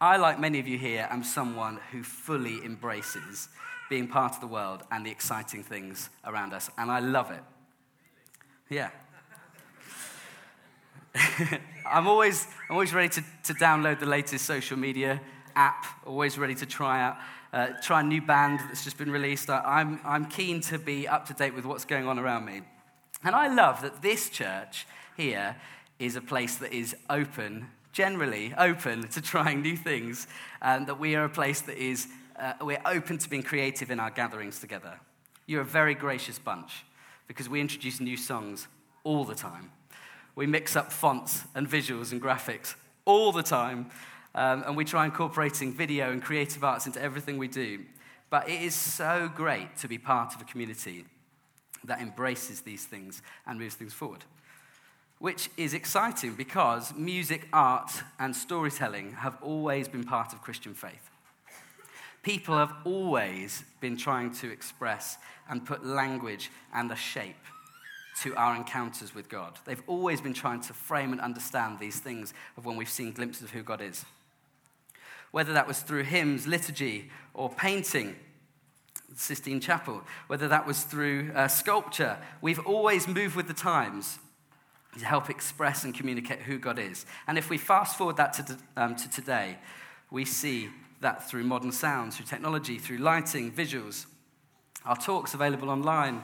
I, like many of you here, am someone who fully embraces being part of the world and the exciting things around us, and I love it. Yeah. I'm, always, I'm always ready to, to download the latest social media app, always ready to try out, uh, try a new band that's just been released. I, I'm, I'm keen to be up to date with what's going on around me. And I love that this church here is a place that is open, generally open to trying new things, and that we are a place that is, uh, we're open to being creative in our gatherings together. You're a very gracious bunch because we introduce new songs all the time. We mix up fonts and visuals and graphics all the time, um, and we try incorporating video and creative arts into everything we do. But it is so great to be part of a community that embraces these things and moves things forward. Which is exciting because music, art, and storytelling have always been part of Christian faith. People have always been trying to express and put language and a shape to our encounters with God. They've always been trying to frame and understand these things of when we've seen glimpses of who God is. Whether that was through hymns, liturgy, or painting, Sistine Chapel, whether that was through uh, sculpture, we've always moved with the times to help express and communicate who God is. And if we fast forward that to, um, to today, we see that through modern sounds, through technology, through lighting, visuals. Our talk's available online,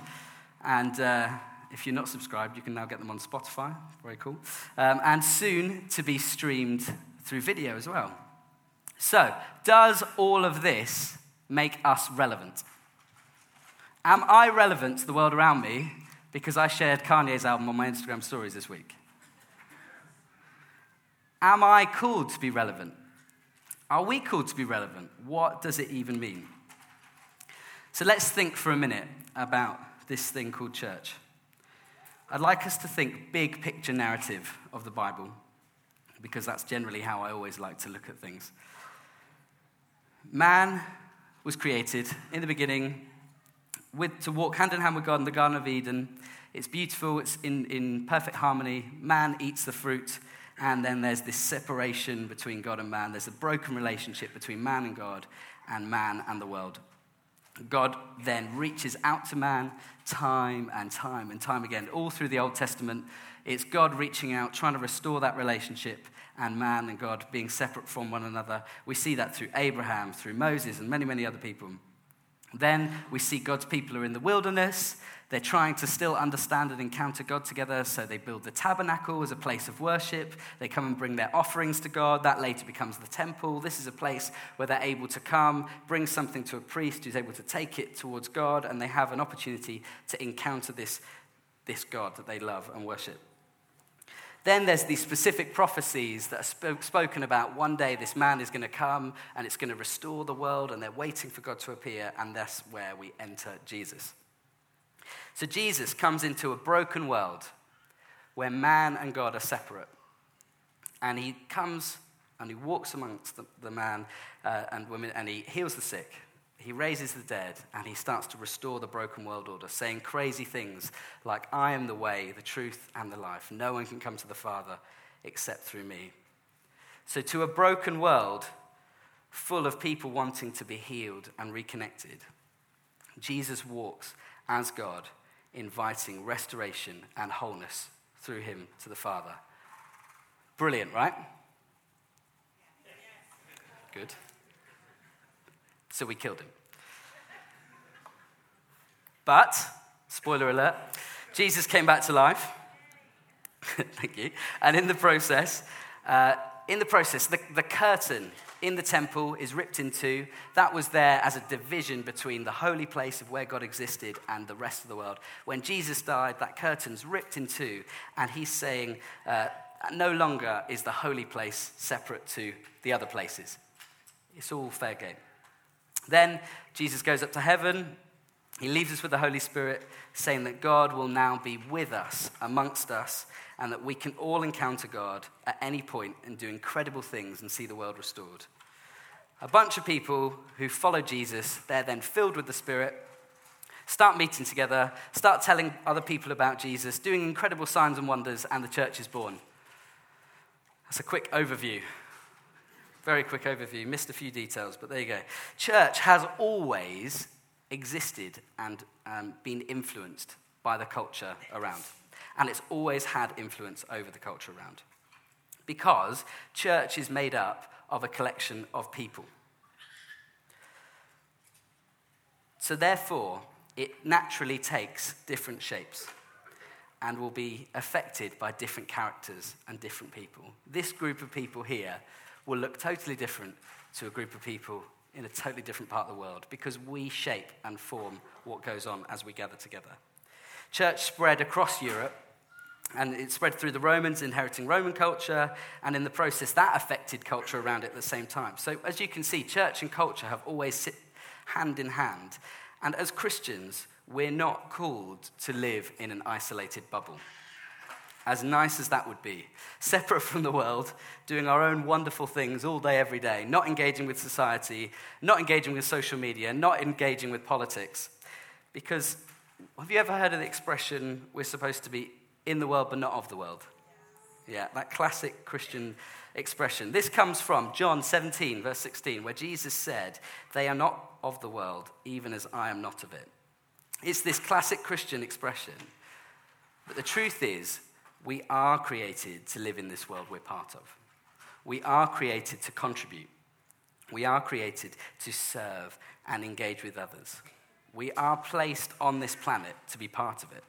and uh, if you're not subscribed, you can now get them on Spotify. Very cool. Um, and soon to be streamed through video as well. So, does all of this make us relevant? Am I relevant to the world around me because I shared Kanye's album on my Instagram stories this week? Am I called to be relevant? Are we called to be relevant? What does it even mean? So let's think for a minute about this thing called church. I'd like us to think big picture narrative of the Bible, because that's generally how I always like to look at things. Man was created in the beginning with, to walk hand in hand with God in the Garden of Eden. It's beautiful, it's in, in perfect harmony. Man eats the fruit, and then there's this separation between God and man. There's a broken relationship between man and God, and man and the world. God then reaches out to man time and time and time again. All through the Old Testament, it's God reaching out, trying to restore that relationship, and man and God being separate from one another. We see that through Abraham, through Moses, and many, many other people. Then we see God's people are in the wilderness. They're trying to still understand and encounter God together, so they build the tabernacle as a place of worship. They come and bring their offerings to God. That later becomes the temple. This is a place where they're able to come, bring something to a priest who's able to take it towards God, and they have an opportunity to encounter this, this God that they love and worship. Then there's these specific prophecies that are sp- spoken about. One day this man is going to come and it's going to restore the world, and they're waiting for God to appear, and that's where we enter Jesus. So Jesus comes into a broken world where man and God are separate. And he comes and he walks amongst the, the man uh, and women and he heals the sick. He raises the dead and he starts to restore the broken world order, saying crazy things like, I am the way, the truth, and the life. No one can come to the Father except through me. So, to a broken world full of people wanting to be healed and reconnected, Jesus walks as God inviting restoration and wholeness through him to the Father. Brilliant, right? Good. So we killed him. But, spoiler alert, Jesus came back to life. Thank you. And in the process, uh, in the process, the, the curtain in the temple is ripped in two. That was there as a division between the holy place of where God existed and the rest of the world. When Jesus died, that curtain's ripped in two, and he's saying, uh, no longer is the holy place separate to the other places. It's all fair game. Then Jesus goes up to heaven. He leaves us with the Holy Spirit, saying that God will now be with us, amongst us, and that we can all encounter God at any point and do incredible things and see the world restored. A bunch of people who follow Jesus, they're then filled with the Spirit, start meeting together, start telling other people about Jesus, doing incredible signs and wonders, and the church is born. That's a quick overview. Very quick overview. Missed a few details, but there you go. Church has always existed and um, been influenced by the culture around. And it's always had influence over the culture around. Because church is made up of a collection of people. So, therefore, it naturally takes different shapes and will be affected by different characters and different people. This group of people here will look totally different to a group of people in a totally different part of the world because we shape and form what goes on as we gather together. Church spread across Europe and it spread through the Romans, inheriting Roman culture, and in the process, that affected culture around it at the same time. So, as you can see, church and culture have always sit hand in hand. And as Christians, we're not called to live in an isolated bubble. As nice as that would be, separate from the world, doing our own wonderful things all day, every day, not engaging with society, not engaging with social media, not engaging with politics. Because have you ever heard of the expression, we're supposed to be in the world but not of the world? Yeah, that classic Christian expression. This comes from John 17, verse 16, where Jesus said, They are not of the world, even as I am not of it. It's this classic Christian expression. But the truth is, we are created to live in this world we're part of. We are created to contribute. We are created to serve and engage with others. We are placed on this planet to be part of it.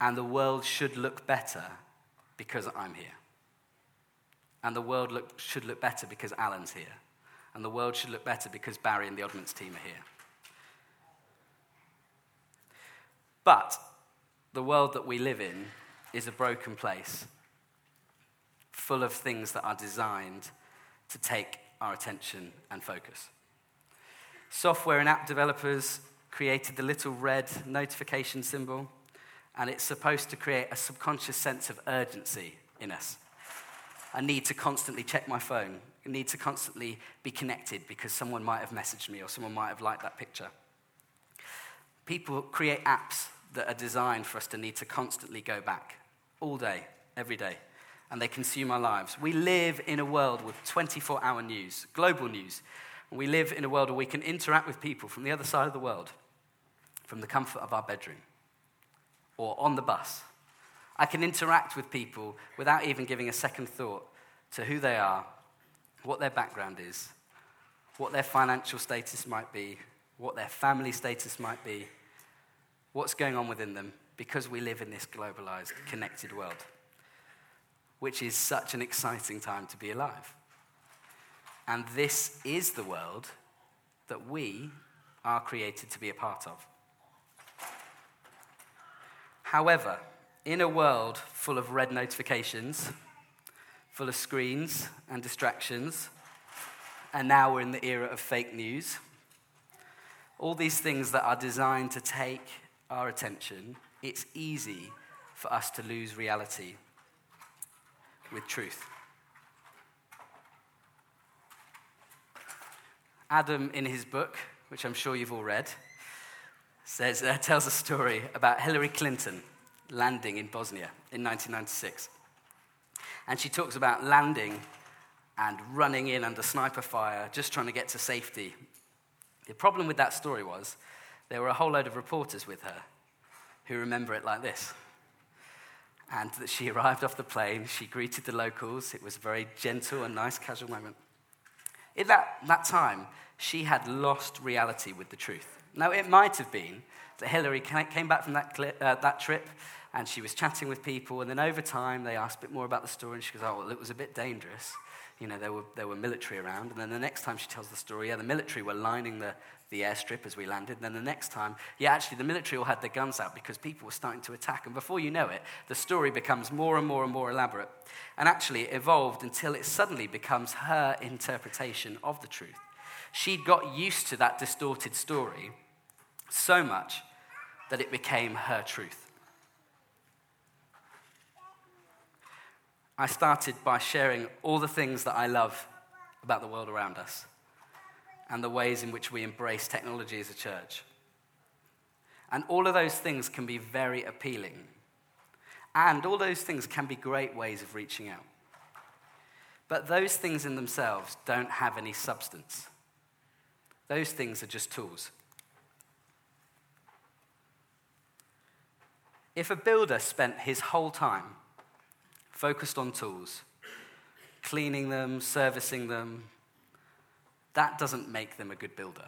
And the world should look better because I'm here. And the world look, should look better because Alan's here. And the world should look better because Barry and the Oddments team are here. But the world that we live in is a broken place, full of things that are designed to take our attention and focus. Software and app developers created the little red notification symbol, and it's supposed to create a subconscious sense of urgency in us. I need to constantly check my phone. I need to constantly be connected because someone might have messaged me or someone might have liked that picture. People create apps that are designed for us to need to constantly go back all day, every day, and they consume our lives. We live in a world with 24 hour news, global news. We live in a world where we can interact with people from the other side of the world, from the comfort of our bedroom or on the bus. I can interact with people without even giving a second thought to who they are, what their background is, what their financial status might be, what their family status might be, what's going on within them because we live in this globalized, connected world, which is such an exciting time to be alive. And this is the world that we are created to be a part of. However, in a world full of red notifications, full of screens and distractions, and now we're in the era of fake news, all these things that are designed to take our attention, it's easy for us to lose reality with truth. Adam, in his book, which I'm sure you've all read, says, uh, tells a story about Hillary Clinton landing in Bosnia in 1996. And she talks about landing and running in under sniper fire, just trying to get to safety. The problem with that story was there were a whole load of reporters with her who remember it like this. And that she arrived off the plane, she greeted the locals. It was a very gentle and nice, casual moment. In that, that time, she had lost reality with the truth. Now, it might have been that Hillary came back from that, clip, uh, that trip and she was chatting with people, and then over time they asked a bit more about the story, and she goes, Oh, well, it was a bit dangerous. You know, there were, there were military around. And then the next time she tells the story, yeah, the military were lining the, the airstrip as we landed. And then the next time, yeah, actually, the military all had their guns out because people were starting to attack. And before you know it, the story becomes more and more and more elaborate. And actually, it evolved until it suddenly becomes her interpretation of the truth. She'd got used to that distorted story so much that it became her truth. I started by sharing all the things that I love about the world around us and the ways in which we embrace technology as a church. And all of those things can be very appealing. And all those things can be great ways of reaching out. But those things in themselves don't have any substance. Those things are just tools. If a builder spent his whole time focused on tools, cleaning them, servicing them, that doesn't make them a good builder.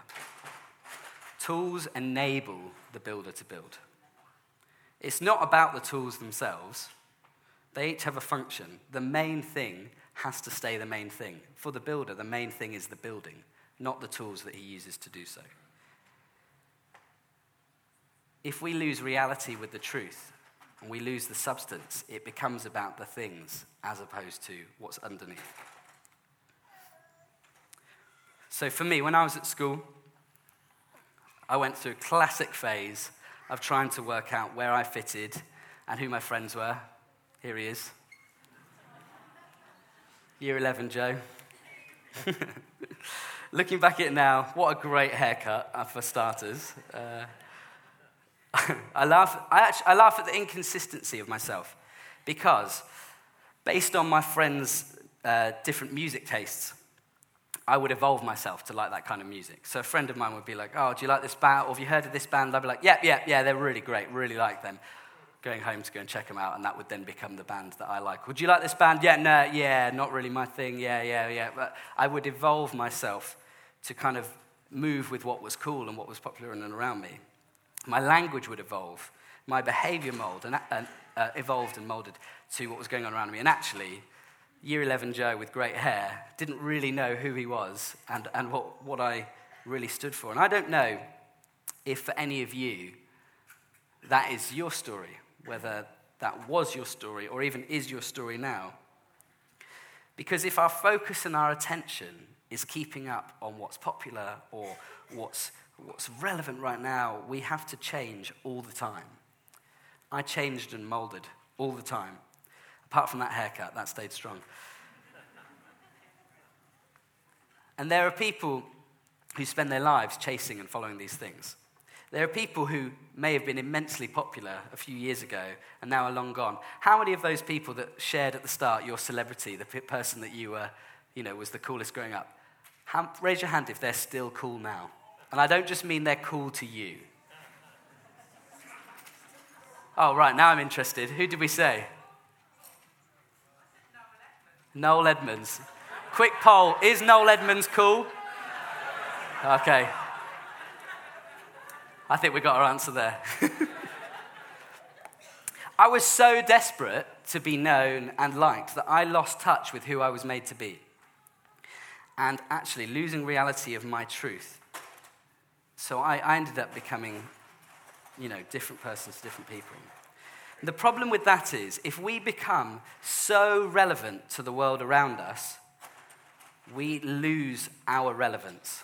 Tools enable the builder to build. It's not about the tools themselves, they each have a function. The main thing has to stay the main thing. For the builder, the main thing is the building, not the tools that he uses to do so. If we lose reality with the truth and we lose the substance, it becomes about the things as opposed to what's underneath. So for me, when I was at school, I went through a classic phase of trying to work out where I fitted and who my friends were. Here he is. Year 11, Joe. Looking back at it now, what a great haircut uh, for starters. Uh, I, laugh, I, actually, I laugh at the inconsistency of myself because, based on my friends' uh, different music tastes, I would evolve myself to like that kind of music. So a friend of mine would be like, "Oh, do you like this band? Or have you heard of this band?" I'd be like, "Yeah, yeah, yeah, they're really great. Really like them." Going home to go and check them out, and that would then become the band that I like. Would you like this band? Yeah, no, yeah, not really my thing. Yeah, yeah, yeah. But I would evolve myself to kind of move with what was cool and what was popular and around me. My language would evolve. My behavior mold and, uh, evolved and molded to what was going on around me. And actually, year 11 Joe with great hair didn't really know who he was and, and what, what I really stood for. And I don't know if for any of you that is your story, whether that was your story or even is your story now. Because if our focus and our attention is keeping up on what's popular or what's, what's relevant right now, we have to change all the time. I changed and molded all the time. Apart from that haircut, that stayed strong. And there are people who spend their lives chasing and following these things. There are people who may have been immensely popular a few years ago and now are long gone. How many of those people that shared at the start your celebrity, the person that you were, you know, was the coolest growing up, how, raise your hand if they're still cool now. And I don't just mean they're cool to you. Oh, right, now I'm interested. Who did we say? Noel Edmonds. Quick poll Is Noel Edmonds cool? Okay. I think we got our answer there. I was so desperate to be known and liked that I lost touch with who I was made to be. And actually, losing reality of my truth. So I, I ended up becoming, you know, different persons to different people. The problem with that is if we become so relevant to the world around us, we lose our relevance.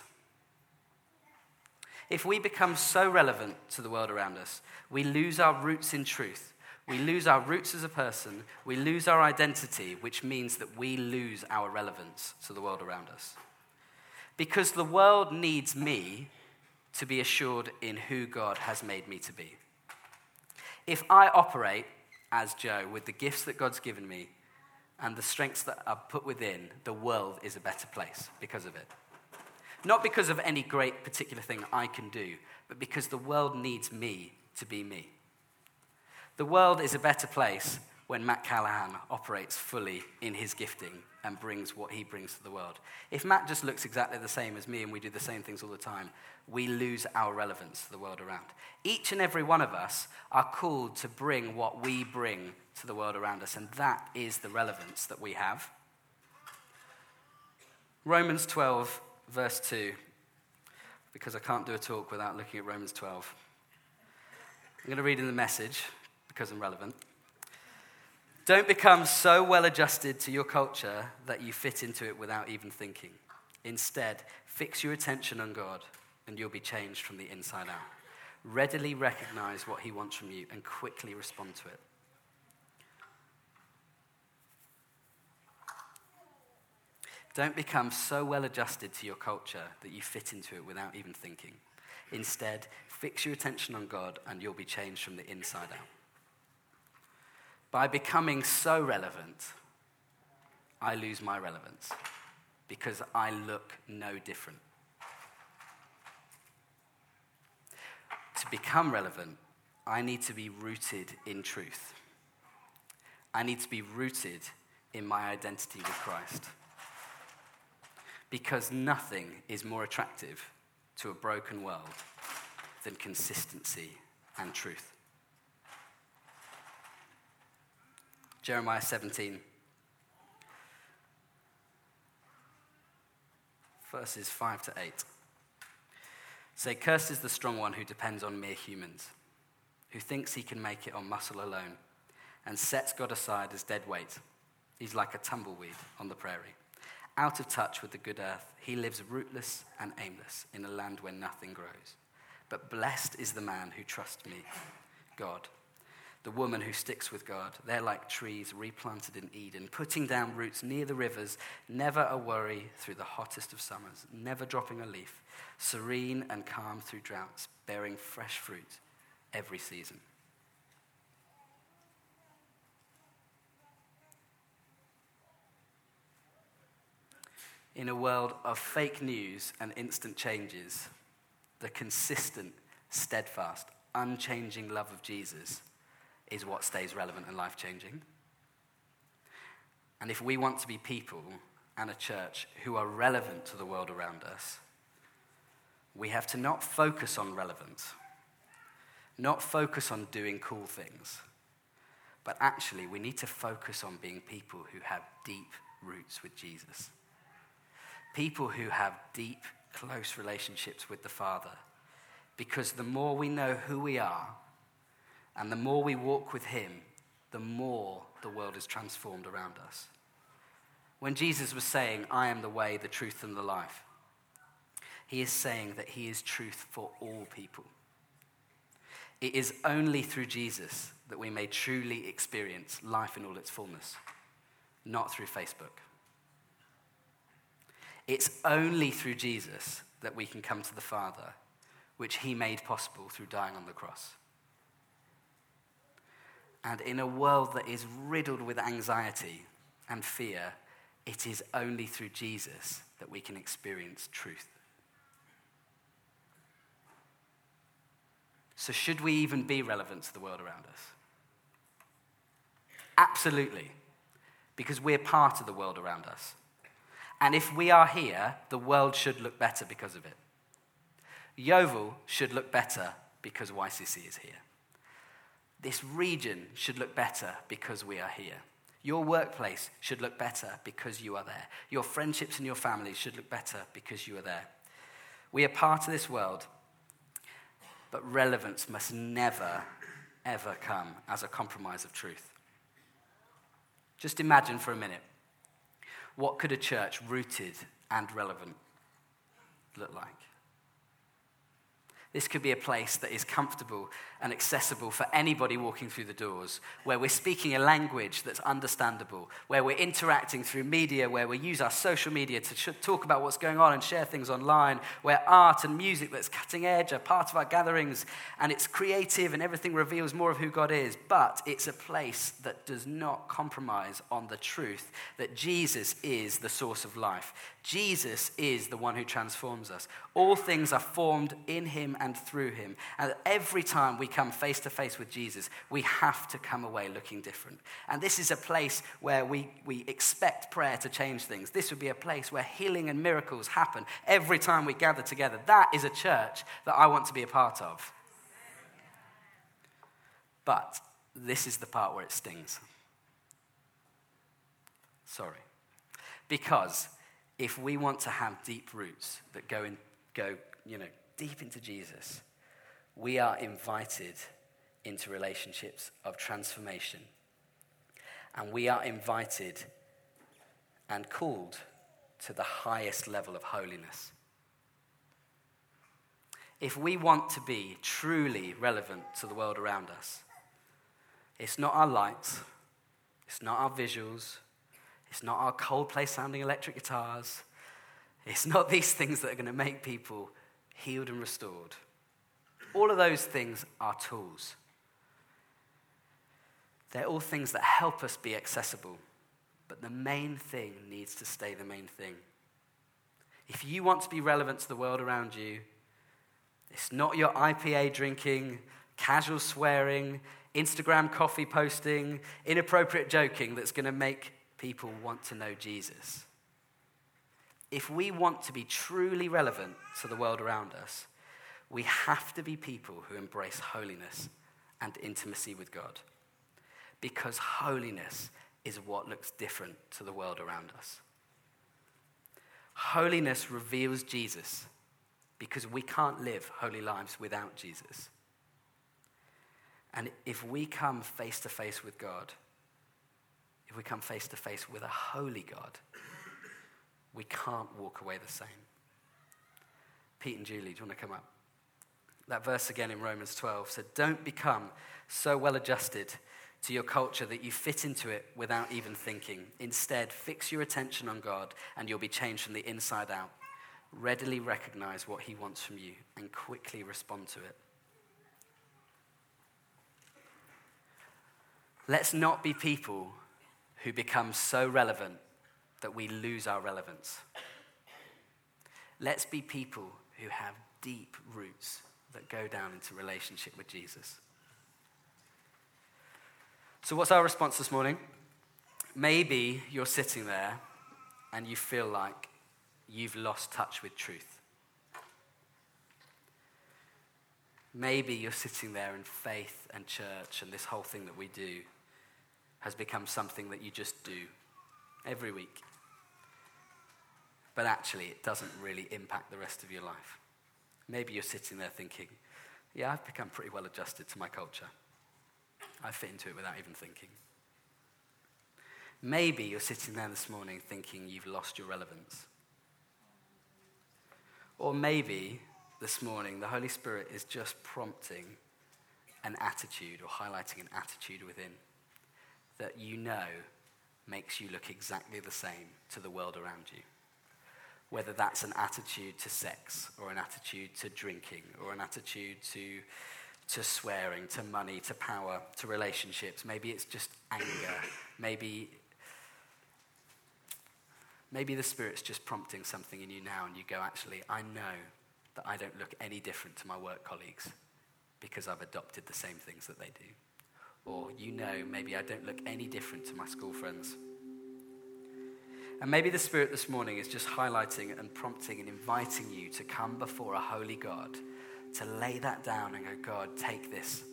If we become so relevant to the world around us, we lose our roots in truth. We lose our roots as a person. We lose our identity, which means that we lose our relevance to the world around us. Because the world needs me to be assured in who God has made me to be. If I operate as Joe with the gifts that God's given me and the strengths that are put within, the world is a better place because of it. Not because of any great particular thing I can do, but because the world needs me to be me. The world is a better place when Matt Callahan operates fully in his gifting and brings what he brings to the world. If Matt just looks exactly the same as me and we do the same things all the time, we lose our relevance to the world around. Each and every one of us are called to bring what we bring to the world around us, and that is the relevance that we have. Romans 12, verse 2, because I can't do a talk without looking at Romans 12. I'm going to read in the message because I'm relevant. Don't become so well adjusted to your culture that you fit into it without even thinking. Instead, fix your attention on God and you'll be changed from the inside out. Readily recognize what He wants from you and quickly respond to it. Don't become so well adjusted to your culture that you fit into it without even thinking. Instead, fix your attention on God and you'll be changed from the inside out by becoming so relevant, I lose my relevance because I look no different. To become relevant, I need to be rooted in truth. I need to be rooted in my identity with Christ. Because nothing is more attractive to a broken world than consistency and truth. Jeremiah 17, verses 5 to 8. Say, Cursed is the strong one who depends on mere humans, who thinks he can make it on muscle alone, and sets God aside as dead weight. He's like a tumbleweed on the prairie. Out of touch with the good earth, he lives rootless and aimless in a land where nothing grows. But blessed is the man who trusts me, God. The woman who sticks with God. They're like trees replanted in Eden, putting down roots near the rivers, never a worry through the hottest of summers, never dropping a leaf, serene and calm through droughts, bearing fresh fruit every season. In a world of fake news and instant changes, the consistent, steadfast, unchanging love of Jesus is what stays relevant and life changing. And if we want to be people and a church who are relevant to the world around us, we have to not focus on relevance, not focus on doing cool things, but actually we need to focus on being people who have deep roots with Jesus. People who have deep, close relationships with the Father. Because the more we know who we are and the more we walk with Him, the more the world is transformed around us. When Jesus was saying, I am the way, the truth, and the life, he is saying that he is truth for all people. It is only through Jesus that we may truly experience life in all its fullness, not through Facebook. It's only through Jesus that we can come to the Father, which he made possible through dying on the cross. And in a world that is riddled with anxiety and fear, it is only through Jesus that we can experience truth. So, should we even be relevant to the world around us? Absolutely, because we're part of the world around us. And if we are here, the world should look better because of it. Yeovil should look better because YCC is here. This region should look better because we are here. Your workplace should look better because you are there. Your friendships and your families should look better because you are there. We are part of this world, but relevance must never, ever come as a compromise of truth. Just imagine for a minute what could a church rooted and relevant look like? This could be a place that is comfortable and accessible for anybody walking through the doors, where we're speaking a language that's understandable, where we're interacting through media, where we use our social media to talk about what's going on and share things online, where art and music that's cutting edge are part of our gatherings, and it's creative and everything reveals more of who God is. But it's a place that does not compromise on the truth that Jesus is the source of life. Jesus is the one who transforms us. All things are formed in him and through him. And every time we come face to face with Jesus, we have to come away looking different. And this is a place where we, we expect prayer to change things. This would be a place where healing and miracles happen every time we gather together. That is a church that I want to be a part of. But this is the part where it stings. Sorry. Because if we want to have deep roots that go, in, go you know, deep into Jesus, we are invited into relationships of transformation. And we are invited and called to the highest level of holiness. If we want to be truly relevant to the world around us, it's not our lights, it's not our visuals, it's not our Coldplay sounding electric guitars. It's not these things that are going to make people healed and restored. All of those things are tools. They're all things that help us be accessible. But the main thing needs to stay the main thing. If you want to be relevant to the world around you, it's not your IPA drinking, casual swearing, Instagram coffee posting, inappropriate joking that's going to make people want to know Jesus. If we want to be truly relevant to the world around us, we have to be people who embrace holiness and intimacy with God. Because holiness is what looks different to the world around us. Holiness reveals Jesus because we can't live holy lives without Jesus. And if we come face to face with God, if we come face to face with a holy God, we can't walk away the same. Pete and Julie, do you want to come up? That verse again in Romans 12 said, Don't become so well adjusted to your culture that you fit into it without even thinking. Instead, fix your attention on God and you'll be changed from the inside out. Readily recognize what He wants from you and quickly respond to it. Let's not be people who become so relevant that we lose our relevance. Let's be people who have deep roots that go down into relationship with Jesus. So, what's our response this morning? Maybe you're sitting there and you feel like you've lost touch with truth. Maybe you're sitting there in faith and church, and this whole thing that we do has become something that you just do every week. But actually, it doesn't really impact the rest of your life. Maybe you're sitting there thinking, yeah, I've become pretty well adjusted to my culture. I fit into it without even thinking. Maybe you're sitting there this morning thinking you've lost your relevance. Or maybe this morning the Holy Spirit is just prompting an attitude or highlighting an attitude within that you know makes you look exactly the same to the world around you. Whether that's an attitude to sex, or an attitude to drinking, or an attitude to, to swearing, to money, to power, to relationships. Maybe it's just anger. Maybe, maybe the Spirit's just prompting something in you now, and you go, actually, I know that I don't look any different to my work colleagues because I've adopted the same things that they do. Or you know, maybe I don't look any different to my school friends. And maybe the Spirit this morning is just highlighting and prompting and inviting you to come before a holy God, to lay that down and go, God, take this,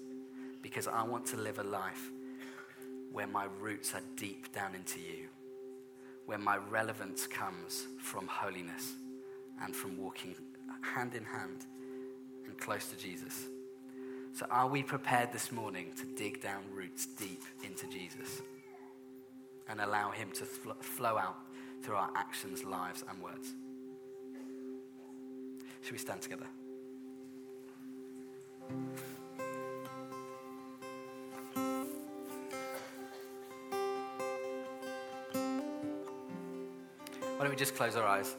because I want to live a life where my roots are deep down into you, where my relevance comes from holiness and from walking hand in hand and close to Jesus. So, are we prepared this morning to dig down roots deep into Jesus and allow Him to flow out through our actions, lives, and words? Should we stand together? Why don't we just close our eyes?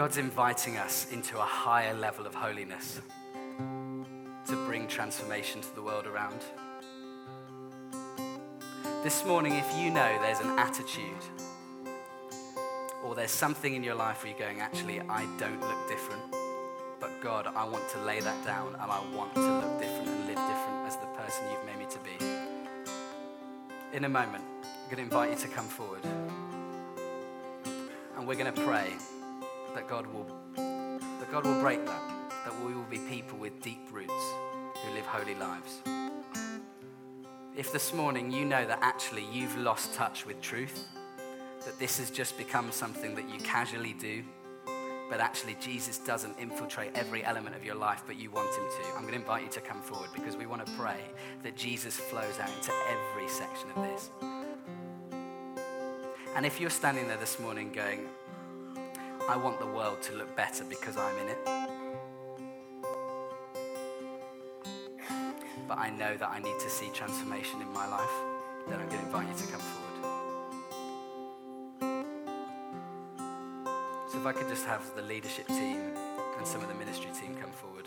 God's inviting us into a higher level of holiness to bring transformation to the world around. This morning, if you know there's an attitude or there's something in your life where you're going, actually, I don't look different, but God, I want to lay that down and I want to look different and live different as the person you've made me to be. In a moment, I'm going to invite you to come forward and we're going to pray that God will, that God will break that, that we will be people with deep roots who live holy lives. If this morning you know that actually you've lost touch with truth, that this has just become something that you casually do, but actually Jesus doesn't infiltrate every element of your life, but you want him to, I'm going to invite you to come forward because we want to pray that Jesus flows out into every section of this. And if you're standing there this morning going, I want the world to look better because I'm in it. But I know that I need to see transformation in my life, then I'm going to invite you to come forward. So, if I could just have the leadership team and some of the ministry team come forward.